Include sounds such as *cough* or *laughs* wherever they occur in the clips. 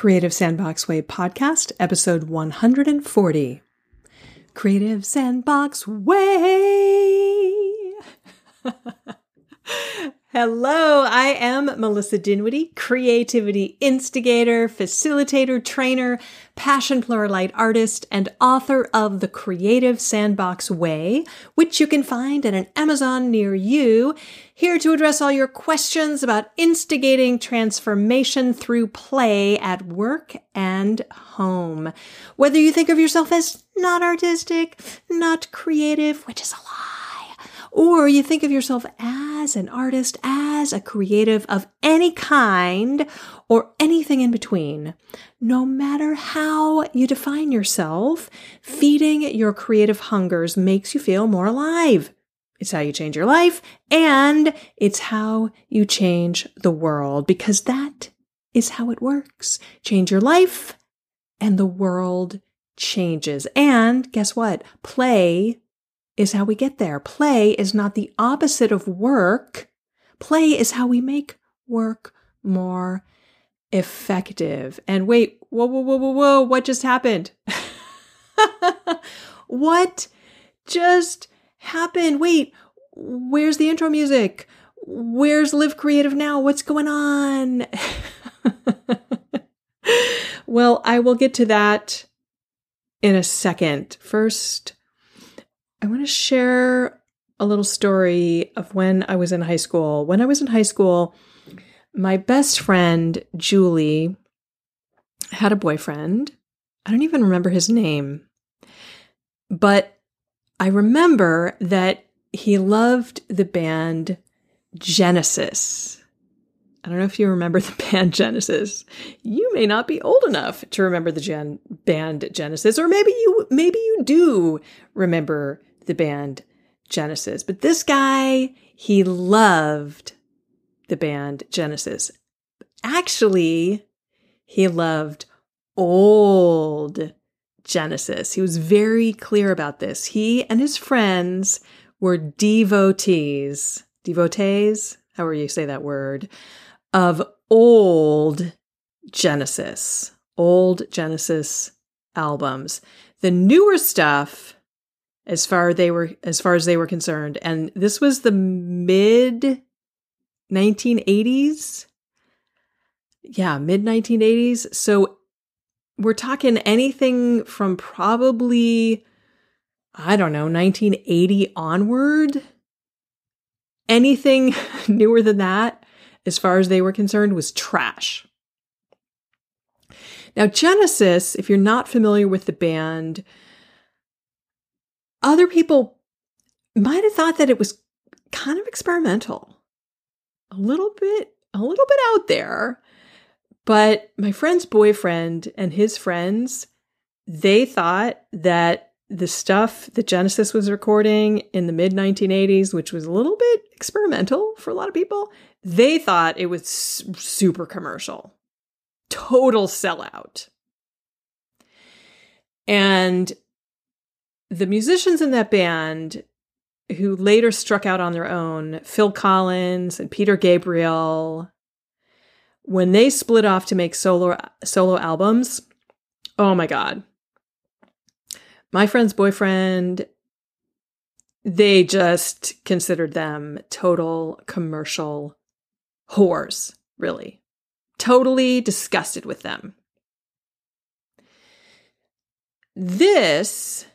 Creative Sandbox Way podcast, episode 140. Creative Sandbox Way. *laughs* Hello, I am Melissa Dinwiddie, creativity instigator, facilitator, trainer, passion pluralite artist, and author of The Creative Sandbox Way, which you can find at an Amazon near you. Here to address all your questions about instigating transformation through play at work and home. Whether you think of yourself as not artistic, not creative, which is a lie or you think of yourself as an artist, as a creative of any kind, or anything in between. No matter how you define yourself, feeding your creative hungers makes you feel more alive. It's how you change your life, and it's how you change the world, because that is how it works. Change your life, and the world changes. And guess what? Play is how we get there. Play is not the opposite of work. Play is how we make work more effective. And wait, whoa, whoa, whoa, whoa, whoa, what just happened? *laughs* what just happened? Wait, where's the intro music? Where's Live Creative Now? What's going on? *laughs* well, I will get to that in a second. First, I want to share a little story of when I was in high school. When I was in high school, my best friend, Julie, had a boyfriend. I don't even remember his name, but I remember that he loved the band Genesis. I don't know if you remember the *laughs* band Genesis. You may not be old enough to remember the gen- band Genesis, or maybe you maybe you do remember the band Genesis. But this guy, he loved the band Genesis. Actually, he loved old Genesis. He was very clear about this. He and his friends were devotees, devotees, however you say that word, of old Genesis, old Genesis albums. The newer stuff as far they were as far as they were concerned. And this was the mid 1980s yeah mid 1980s so we're talking anything from probably i don't know 1980 onward? Anything *laughs* newer than that as far as they were concerned was trash. Now genesis if you're not familiar with the band other people might have thought that it was kind of experimental, a little bit, a little bit out there. But my friend's boyfriend and his friends, they thought that the stuff that Genesis was recording in the mid 1980s, which was a little bit experimental for a lot of people, they thought it was super commercial, total sellout. And the musicians in that band who later struck out on their own, Phil Collins and Peter Gabriel, when they split off to make solo solo albums, oh my god. My friend's boyfriend they just considered them total commercial whores, really. Totally disgusted with them. This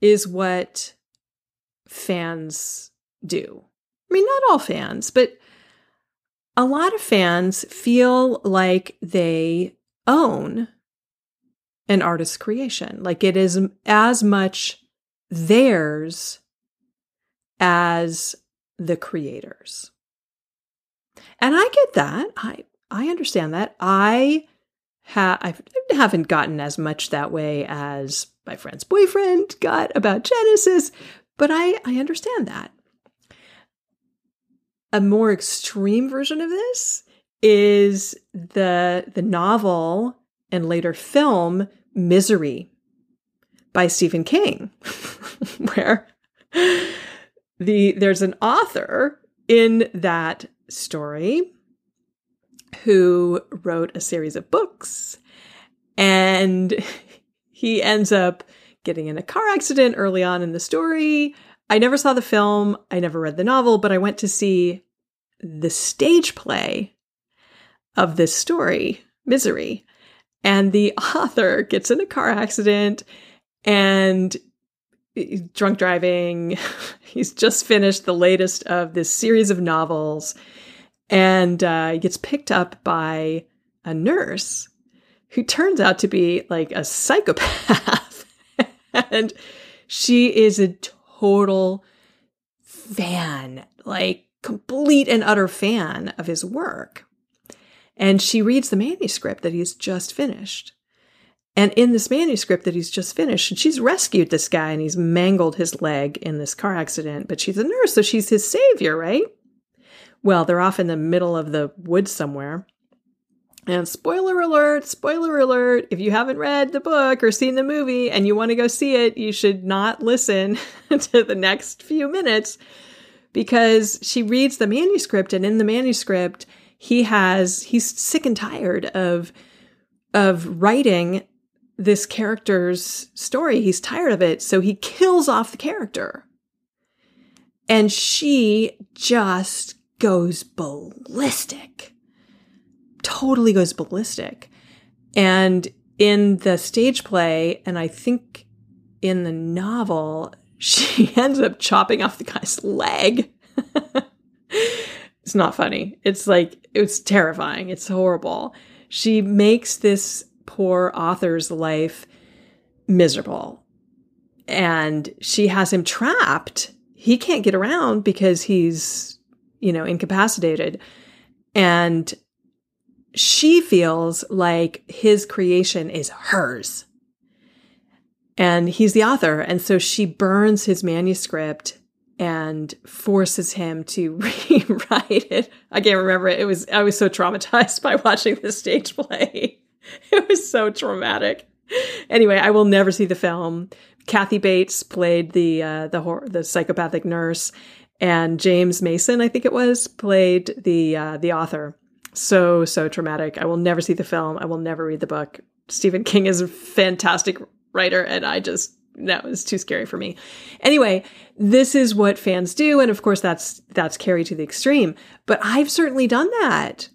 is what fans do. I mean, not all fans, but a lot of fans feel like they own an artist's creation, like it is as much theirs as the creators. And I get that. I I understand that. I ha- I haven't gotten as much that way as my friend's boyfriend got about Genesis, but I, I understand that. A more extreme version of this is the the novel and later film Misery by Stephen King, *laughs* where the there's an author in that story who wrote a series of books and *laughs* he ends up getting in a car accident early on in the story. I never saw the film, I never read the novel, but I went to see the stage play of this story, Misery. And the *laughs* author gets in a car accident and drunk driving. *laughs* He's just finished the latest of this series of novels and uh, he gets picked up by a nurse who turns out to be like a psychopath. *laughs* and she is a total fan, like complete and utter fan of his work. And she reads the manuscript that he's just finished. And in this manuscript that he's just finished, and she's rescued this guy and he's mangled his leg in this car accident, but she's a nurse, so she's his savior, right? Well, they're off in the middle of the woods somewhere. And spoiler alert, spoiler alert, if you haven't read the book or seen the movie and you want to go see it, you should not listen *laughs* to the next few minutes because she reads the manuscript and in the manuscript he has he's sick and tired of of writing this character's story. He's tired of it, so he kills off the character. And she just goes ballistic totally goes ballistic. And in the stage play, and I think in the novel, *laughs* she ends up chopping off the guy's leg. *laughs* it's not funny. It's like, it's terrifying. It's horrible. She makes this poor author's life miserable. And she has him trapped. He can't get around because he's, you know, incapacitated. And she feels like his creation is hers. And he's the author. And so she burns his manuscript and forces him to *laughs* rewrite it. I can't remember it. It was, I was so traumatized *laughs* by watching this stage play. *laughs* It was so traumatic. Anyway, I will never see the film. Kathy Bates played the, uh, the, hor- the psychopathic nurse and James Mason, I think it was, played the, uh, the author so so traumatic. I will never see the film. I will never read the book. Stephen King is a fantastic writer, and I just that was too scary for me. Anyway, this is what fans do, and of course that's that's carried to the extreme. But I've certainly done that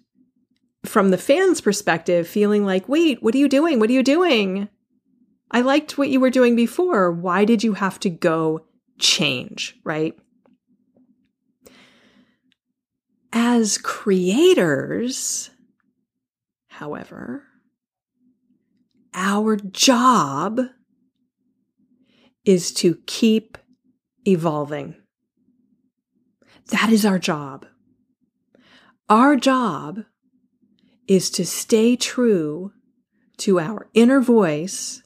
from the fans' perspective, feeling like, wait, what are you doing? What are you doing? I liked what you were doing before. Why did you have to go change? Right? As creators, however, our job is to keep evolving. That is our job. Our job is to stay true to our inner voice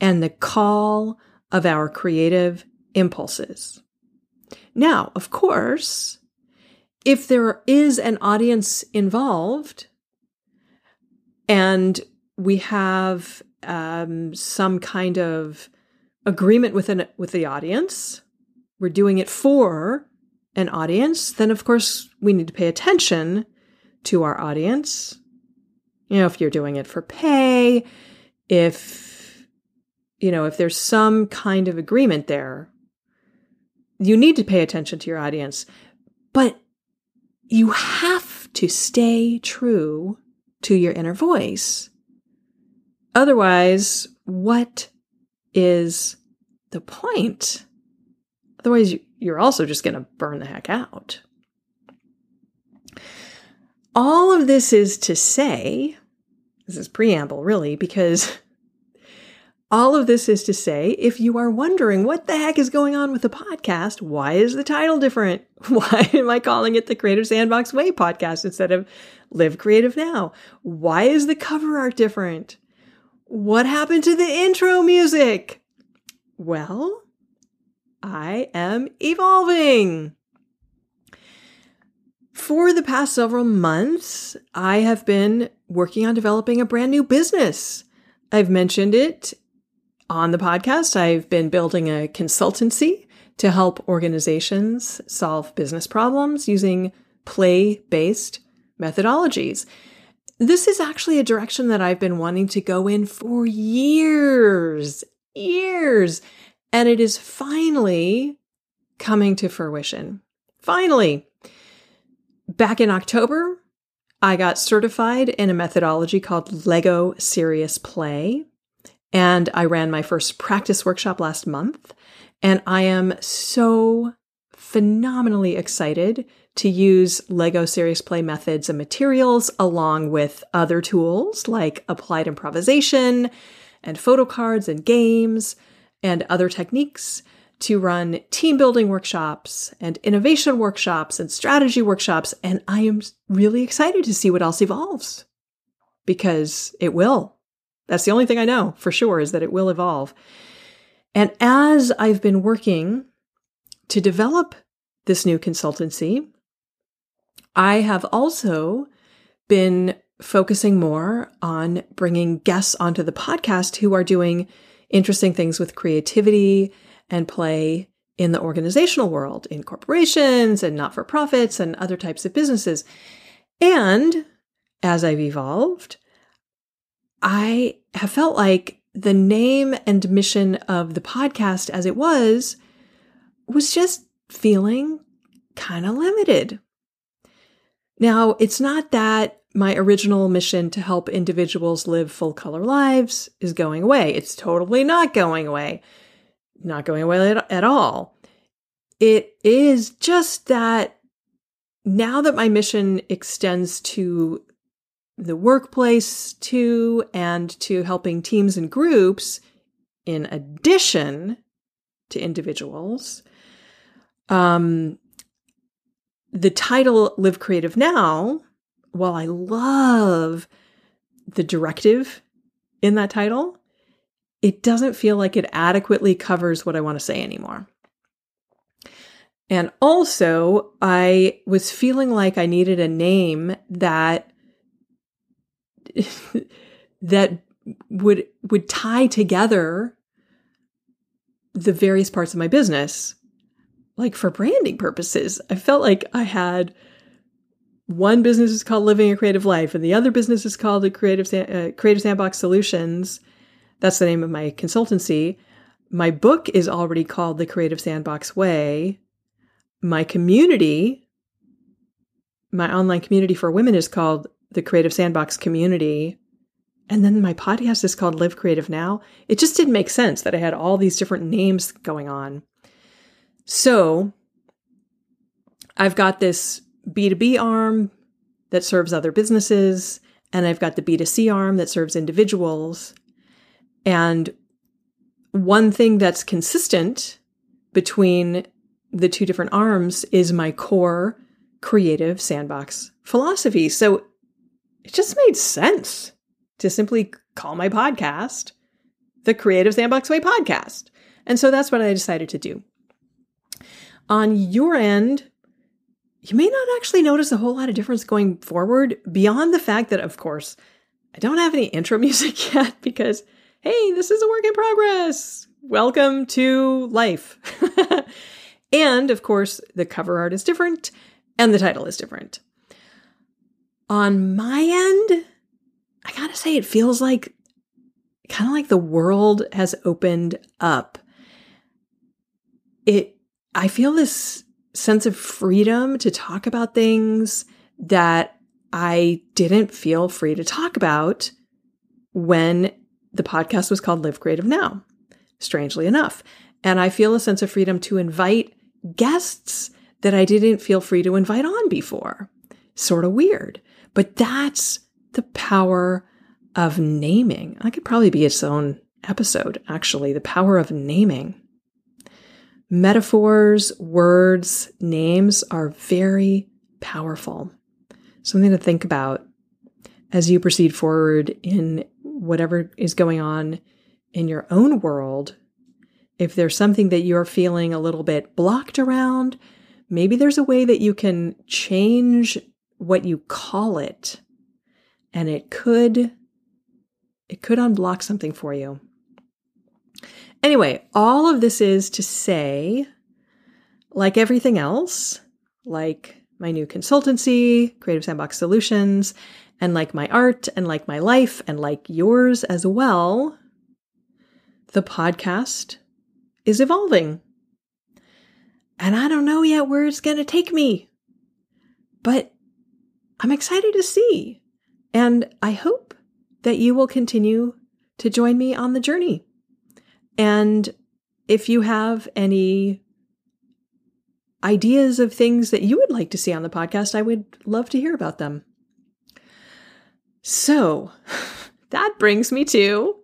and the call of our creative impulses. Now, of course, if there is an audience involved and we have um, some kind of agreement with an, with the audience, we're doing it for an audience, then of course we need to pay attention to our audience. You know, if you're doing it for pay, if you know, if there's some kind of agreement there, you need to pay attention to your audience. But you have to stay true to your inner voice. Otherwise, what is the point? Otherwise, you're also just going to burn the heck out. All of this is to say, this is preamble really, because *laughs* all of this is to say, if you are wondering what the heck is going on with the podcast, why is the title different? *laughs* Why am I calling it the Creative Sandbox Way podcast instead of Live Creative Now? Why is the cover art different? What happened to the intro music? Well, I am evolving. For the past several months, I have been working on developing a brand new business. I've mentioned it on the podcast, I've been building a consultancy to help organizations solve business problems using play based methodologies. this is actually a direction that I've been wanting to go in for years, years. And it is finally coming to fruition. Finally. Back in October, I got certified in a methodology called Lego Serious Play. And I ran my first practice workshop last month. And I am so phenomenally excited to use Lego Serious Play methods and materials along with other tools like applied improvisation and photo cards and games and other techniques to run team building workshops and innovation workshops and strategy workshops. And I am really excited to see what else evolves because it will. That's the only thing I know for sure is that it will evolve. And as I've been working to develop this new consultancy, I have also been focusing more on bringing guests onto the podcast who are doing interesting things with creativity and play in the organizational world, in corporations and not for profits and other types of businesses. And as I've evolved, I have felt like the name and mission of the podcast as it was was just feeling kind of limited. Now, it's not that my original mission to help individuals live full color lives is going away. It's totally not going away. Not going away at, all. It is just that now that my mission extends to the workplace too and to helping teams and groups in addition to individuals um the title Live Creative Now, while I love the directive in that title, it doesn't feel like it adequately covers what I want to say anymore. And also, I was feeling like I needed a name that *laughs* that would would tie together the various parts of my business like for branding purposes. I felt like I had one business is called Living a Creative Life, and the other business is called the Creative uh, Creative Sandbox Solutions. That's the name of my consultancy. My book is already called The Creative Sandbox Way. My community, my online community for women, is called the Creative Sandbox Community. And then my podcast is called Live Creative Now. It just didn't make sense that I had all these different names going on. So I've got this B2B arm that serves other businesses, and I've got the B2C arm that serves individuals. And one thing that's consistent between the two different arms is my core creative sandbox philosophy. So it just made sense to simply call my podcast the Creative Sandbox Way podcast. And so that's what I decided to do on your end, you may not actually notice a whole lot of difference going forward beyond the fact that, of course, I don't have any intro *laughs* music yet because, hey, this is a work in progress. Welcome to life. *laughs* and of course, the cover art is different and the title is different. On my end, I gotta say, it feels like kind of like the world has opened up. It I feel this sense of freedom to talk about things that I didn't feel free to talk about when the podcast was called Live Creative Now, strangely enough. And I feel a sense of freedom to invite guests that I didn't feel free to invite on before. Sort of weird. But that's the power of naming. I could probably be its own episode, actually, the power of naming. Metaphors, words, names are very powerful. Something to think about as you proceed forward in whatever is going on in your own world. If there's something that you're feeling a little bit blocked around, maybe there's a way that you can change what you call it and it could it could unblock something for you. Anyway, all of this is to say, like everything else, like my new consultancy, Creative Sandbox Solutions, and like my art and like my life and like yours as well, the podcast is evolving. And I don't know yet where it's going to take me, but I'm excited to see. And I hope that you will continue to join me on the journey. And if you have any ideas of things that you would like to see on the podcast, I would love to hear about them. So *laughs* that brings me to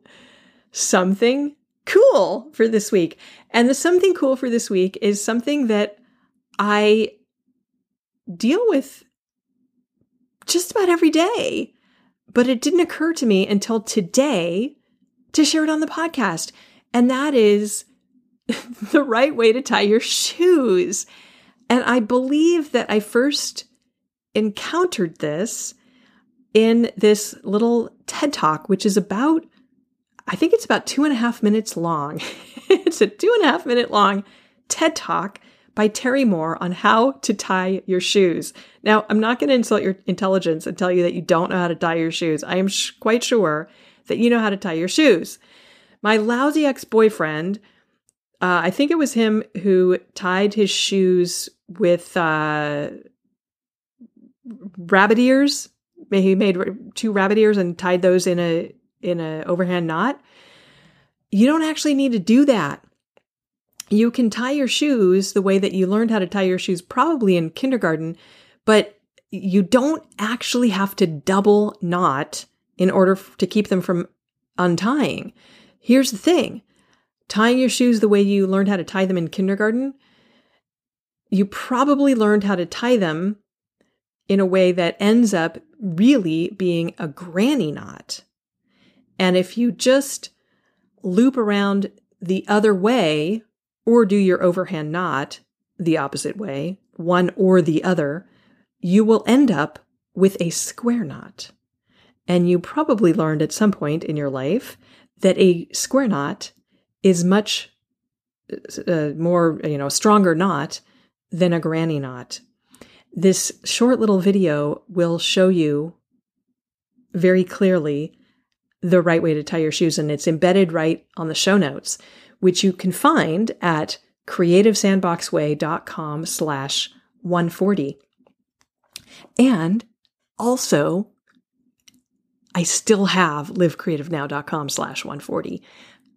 something cool for this week. And the something cool for this week is something that I deal with just about every day. But it didn't occur to me until today to share it on the podcast. And that is *laughs* the right way to tie your shoes. And I believe that I first encountered this in this little TED talk, which is about, I think it's about two and a half minutes long. *laughs* it's a two and a half minute long TED talk by Terry Moore on how to tie your shoes. Now, I'm not going to insult your intelligence and tell you that you don't know how to tie your shoes. I am sh- quite sure that you know how to tie your shoes. My lousy ex boyfriend, uh, I think it was him who tied his shoes with uh, rabbit ears. He made two rabbit ears and tied those in a in a overhand knot. You don't actually need to do that you can tie your shoes the way that you learned how to tie your shoes probably in kindergarten, but you don't actually have to double knot in order to keep them from untying. Here's the thing tying your shoes the way you learned how to tie them in kindergarten, you probably learned how to tie them in a way that ends up really being a granny knot. And if you just loop around the other way or do your overhand knot the opposite way, one or the other, you will end up with a square knot. And you probably learned at some point in your life that a square knot is much uh, more, you know, stronger knot than a granny knot. This short little video will show you very clearly the right way to tie your shoes, and it's embedded right on the show notes which you can find at creativesandboxway.com slash 140. And also, I still have livecreativenow.com slash 140.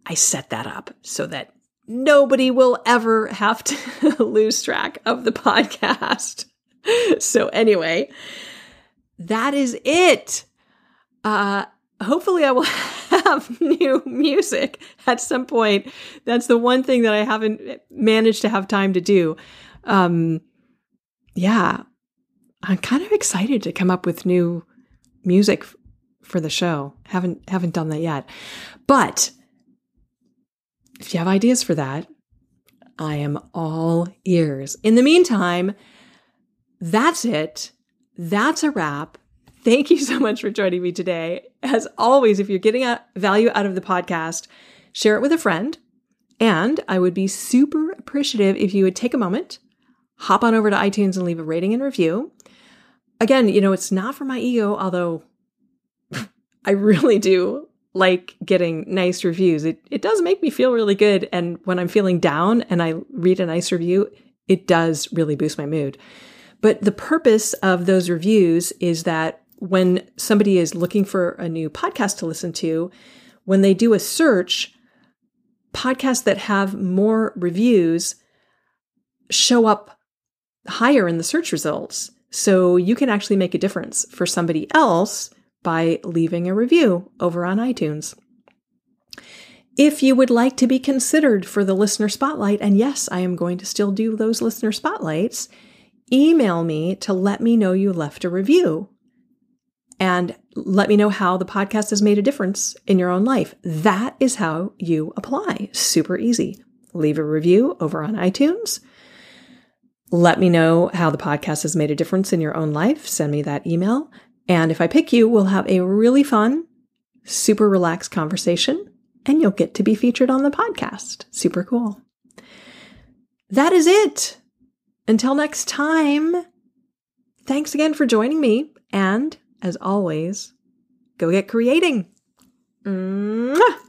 I set that up so that nobody will ever have to *laughs* lose track of the podcast. *laughs* So anyway, that is it. Uh, hopefully I will *laughs* have new music at some point. That's the one thing that I haven't managed to have time to do. Um, yeah, I'm kind of excited to come up with new music f- for the show. Haven't haven't done that yet. But if you have ideas for that, I am all ears. In the meantime, that's it. That's a wrap. Thank you so much for joining me today. As always, if you're getting a value out of the podcast, share it with a friend. And I would be super appreciative if you would take a moment, hop on over to iTunes and leave a rating and review. Again, you know, it's not for my ego, although *laughs* I really do like getting nice reviews. It, it does make me feel really good. And when I'm feeling down and I read a nice review, it does really boost my mood. But the purpose of those reviews is that when somebody is looking for a new podcast to listen to, when they do a search, podcasts that have more reviews show up higher in the search results. So you can actually make a difference for somebody else by leaving a review over on iTunes. If you would like to be considered for the listener spotlight, and yes, I am going to still do those listener spotlights, email me to let me know you left a review and let me know how the podcast has made a difference in your own life. That is how you apply. Super easy. Leave a review over on iTunes. Let me know how the podcast has made a difference in your own life. Send me that email. And if I pick you, we'll have a really fun, super relaxed conversation, and you'll get to be featured on the podcast. Super cool. That is it. Until next time, thanks again for joining me, and as always, go get creating. Mwah!